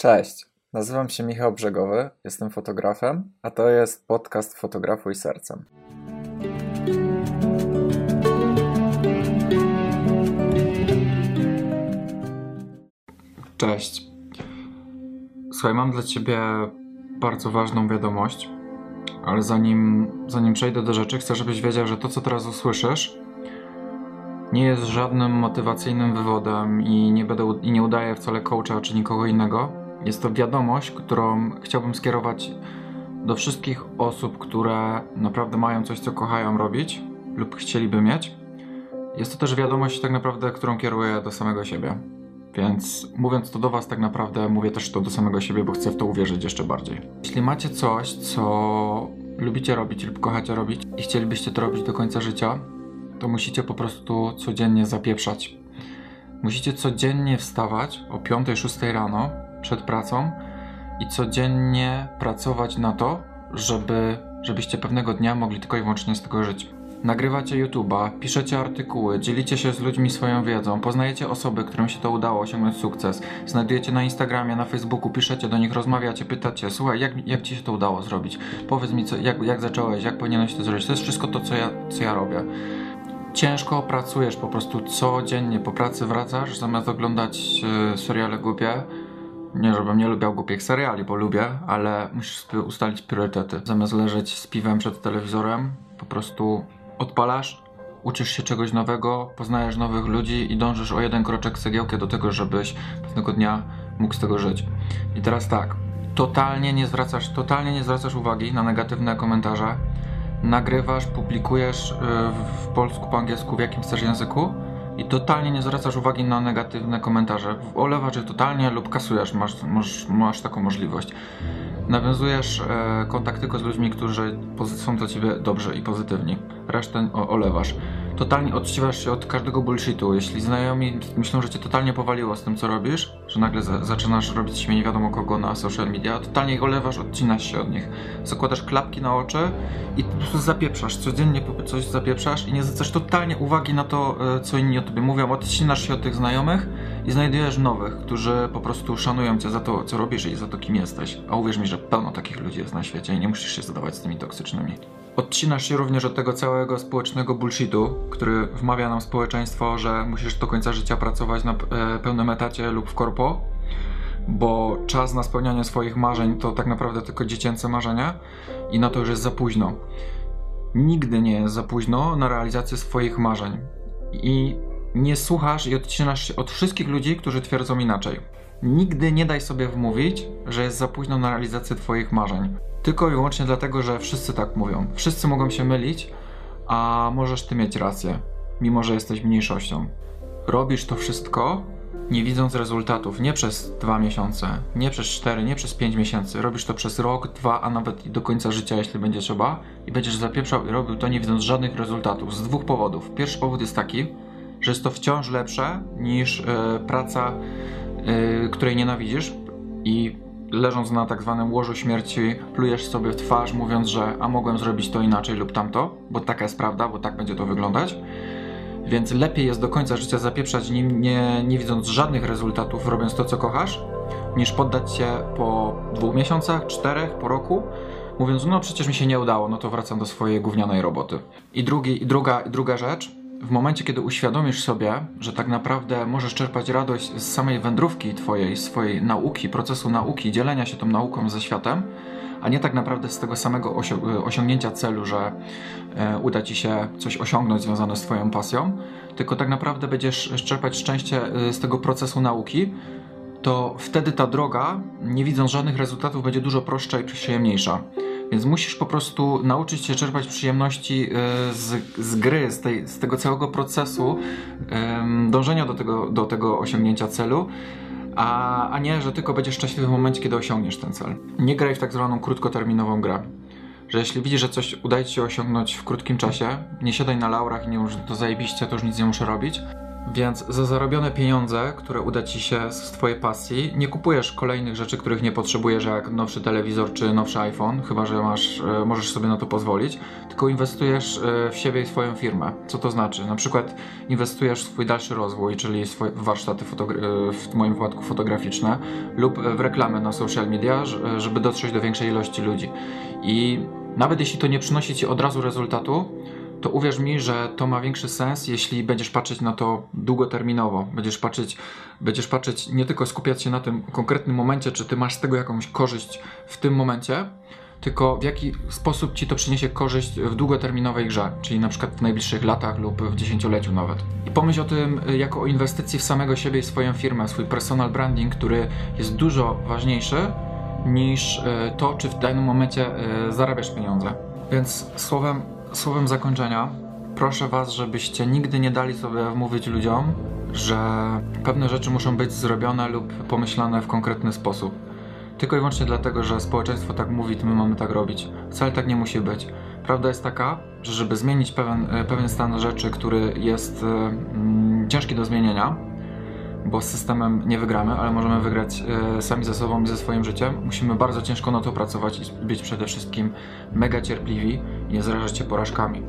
Cześć, nazywam się Michał Brzegowy, jestem fotografem, a to jest podcast Fotografuj Sercem. Cześć. Słuchaj, mam dla Ciebie bardzo ważną wiadomość, ale zanim, zanim przejdę do rzeczy, chcę, żebyś wiedział, że to, co teraz usłyszysz, nie jest żadnym motywacyjnym wywodem i nie, będę, i nie udaję wcale coacha czy nikogo innego. Jest to wiadomość, którą chciałbym skierować do wszystkich osób, które naprawdę mają coś, co kochają robić lub chcieliby mieć. Jest to też wiadomość, tak naprawdę, którą kieruję do samego siebie. Więc mówiąc to do Was, tak naprawdę mówię też to do samego siebie, bo chcę w to uwierzyć jeszcze bardziej. Jeśli macie coś, co lubicie robić lub kochacie robić i chcielibyście to robić do końca życia, to musicie po prostu codziennie zapieprzać. Musicie codziennie wstawać o 5-6 rano przed pracą i codziennie pracować na to, żeby, żebyście pewnego dnia mogli tylko i wyłącznie z tego żyć. Nagrywacie YouTube'a, piszecie artykuły, dzielicie się z ludźmi swoją wiedzą, poznajecie osoby, którym się to udało osiągnąć sukces, znajdujecie na Instagramie, na Facebooku, piszecie do nich, rozmawiacie, pytacie, słuchaj, jak, jak ci się to udało zrobić? Powiedz mi, co, jak, jak zacząłeś, jak powinieneś to zrobić? To jest wszystko to, co ja, co ja robię ciężko pracujesz, po prostu codziennie po pracy wracasz, zamiast oglądać e, seriale głupie. Nie, żebym nie lubiał głupich seriali, bo lubię, ale musisz ustalić priorytety. Zamiast leżeć z piwem przed telewizorem, po prostu odpalasz, uczysz się czegoś nowego, poznajesz nowych ludzi i dążysz o jeden kroczek cegiełkę do tego, żebyś pewnego dnia mógł z tego żyć. I teraz tak, totalnie nie zwracasz, totalnie nie zwracasz uwagi na negatywne komentarze, nagrywasz, publikujesz y, w polsku, po angielsku, w jakim chcesz języku i totalnie nie zwracasz uwagi na negatywne komentarze. Olewasz je totalnie lub kasujesz, masz, masz, masz taką możliwość. Nawiązujesz e, kontakt tylko z ludźmi, którzy są dla ciebie dobrzy i pozytywni. Resztę olewasz totalnie odciwasz się od każdego bullshitu. Jeśli znajomi myślą, że cię totalnie powaliło z tym, co robisz, że nagle za zaczynasz robić się nie wiadomo kogo na social media, totalnie ich olewasz, odcinasz się od nich. Zakładasz klapki na oczy i po prostu zapieprzasz. Codziennie coś zapieprzasz i nie zwracasz totalnie uwagi na to, e, co inni o tobie mówią. Odcinasz się od tych znajomych i znajdujesz nowych, którzy po prostu szanują cię za to, co robisz i za to, kim jesteś. A uwierz mi, że pełno takich ludzi jest na świecie i nie musisz się zadawać z tymi toksycznymi. Odcinasz się również od tego całego społecznego bullshitu, który wmawia nam społeczeństwo, że musisz do końca życia pracować na e, pełnym etacie lub w korpo, bo czas na spełnianie swoich marzeń to tak naprawdę tylko dziecięce marzenia i na to już jest za późno. Nigdy nie jest za późno na realizację swoich marzeń. I nie słuchasz i odcinasz się od wszystkich ludzi, którzy twierdzą inaczej. Nigdy nie daj sobie wmówić, że jest za późno na realizację Twoich marzeń. Tylko i wyłącznie dlatego, że wszyscy tak mówią. Wszyscy mogą się mylić, a możesz Ty mieć rację, mimo że jesteś mniejszością. Robisz to wszystko, nie widząc rezultatów, nie przez dwa miesiące, nie przez cztery, nie przez pięć miesięcy. Robisz to przez rok, dwa, a nawet do końca życia, jeśli będzie trzeba, i będziesz zapieprzał i robił to nie widząc żadnych rezultatów. Z dwóch powodów. Pierwszy powód jest taki, że jest to wciąż lepsze niż yy, praca yy, której nienawidzisz i leżąc na tak zwanym łożu śmierci plujesz sobie w twarz mówiąc, że a mogłem zrobić to inaczej lub tamto, bo taka jest prawda, bo tak będzie to wyglądać. Więc lepiej jest do końca życia zapieprzać nim, nie, nie widząc żadnych rezultatów, robiąc to, co kochasz, niż poddać się po dwóch miesiącach, czterech, po roku, mówiąc, no przecież mi się nie udało, no to wracam do swojej gównianej roboty. I, drugi, i druga, druga rzecz, w momencie, kiedy uświadomisz sobie, że tak naprawdę możesz czerpać radość z samej wędrówki twojej, swojej nauki, procesu nauki, dzielenia się tą nauką ze światem, a nie tak naprawdę z tego samego osią osiągnięcia celu, że e, uda ci się coś osiągnąć związane z twoją pasją, tylko tak naprawdę będziesz czerpać szczęście e, z tego procesu nauki, to wtedy ta droga, nie widząc żadnych rezultatów, będzie dużo prostsza i przyjemniejsza. Więc musisz po prostu nauczyć się czerpać przyjemności e, z, z gry, z, tej, z tego całego procesu dążenia do tego, do tego osiągnięcia celu. A, a nie, że tylko będziesz szczęśliwy w momencie, kiedy osiągniesz ten cel. Nie graj w tak zwaną krótkoterminową grę. Że jeśli widzisz, że coś udaje ci się osiągnąć w krótkim czasie, nie siadaj na laurach i nie już to zajebiście, to już nic nie muszę robić. Więc za zarobione pieniądze, które uda ci się z twojej pasji, nie kupujesz kolejnych rzeczy, których nie potrzebujesz, jak nowszy telewizor czy nowszy iPhone, chyba że masz, e, możesz sobie na to pozwolić, tylko inwestujesz e, w siebie i swoją firmę. Co to znaczy? Na przykład inwestujesz w swój dalszy rozwój, czyli swoje warsztaty e, w moim wypadku fotograficzne, lub w reklamy na social media, żeby dotrzeć do większej ilości ludzi. I nawet jeśli to nie przynosi ci od razu rezultatu, to uwierz mi, że to ma większy sens, jeśli będziesz patrzeć na to długoterminowo. Będziesz patrzeć, będziesz patrzeć nie tylko skupiać się na tym konkretnym momencie, czy ty masz z tego jakąś korzyść w tym momencie, tylko w jaki sposób ci to przyniesie korzyść w długoterminowej grze, czyli na przykład w najbliższych latach lub w dziesięcioleciu nawet. I pomyśl o tym jako o inwestycji w samego siebie i swoją firmę, swój personal branding, który jest dużo ważniejszy niż y, to, czy w danym momencie y, zarabiasz pieniądze. Więc słowem, słowem zakończenia, proszę Was, żebyście nigdy nie dali sobie wmówić ludziom, że pewne rzeczy muszą być zrobione lub pomyślane w konkretny sposób. Tylko i wyłącznie dlatego, że społeczeństwo tak mówi, to my mamy tak robić. Wcale tak nie musi być. Prawda jest taka, że żeby zmienić pewien, e, pewien stan rzeczy, który jest e, mm, ciężki do zmienienia, bo z systemem nie wygramy, ale możemy wygrać e, sami ze sobą i ze swoim życiem. Musimy bardzo ciężko na to pracować i być przede wszystkim mega cierpliwi i nie zarażać się porażkami.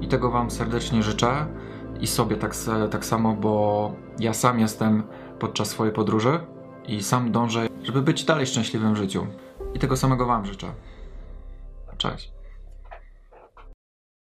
I tego Wam serdecznie życzę i sobie tak, tak samo, bo ja sam jestem podczas swojej podróży i sam dążę, żeby być dalej szczęśliwym w życiu. I tego samego Wam życzę. Cześć.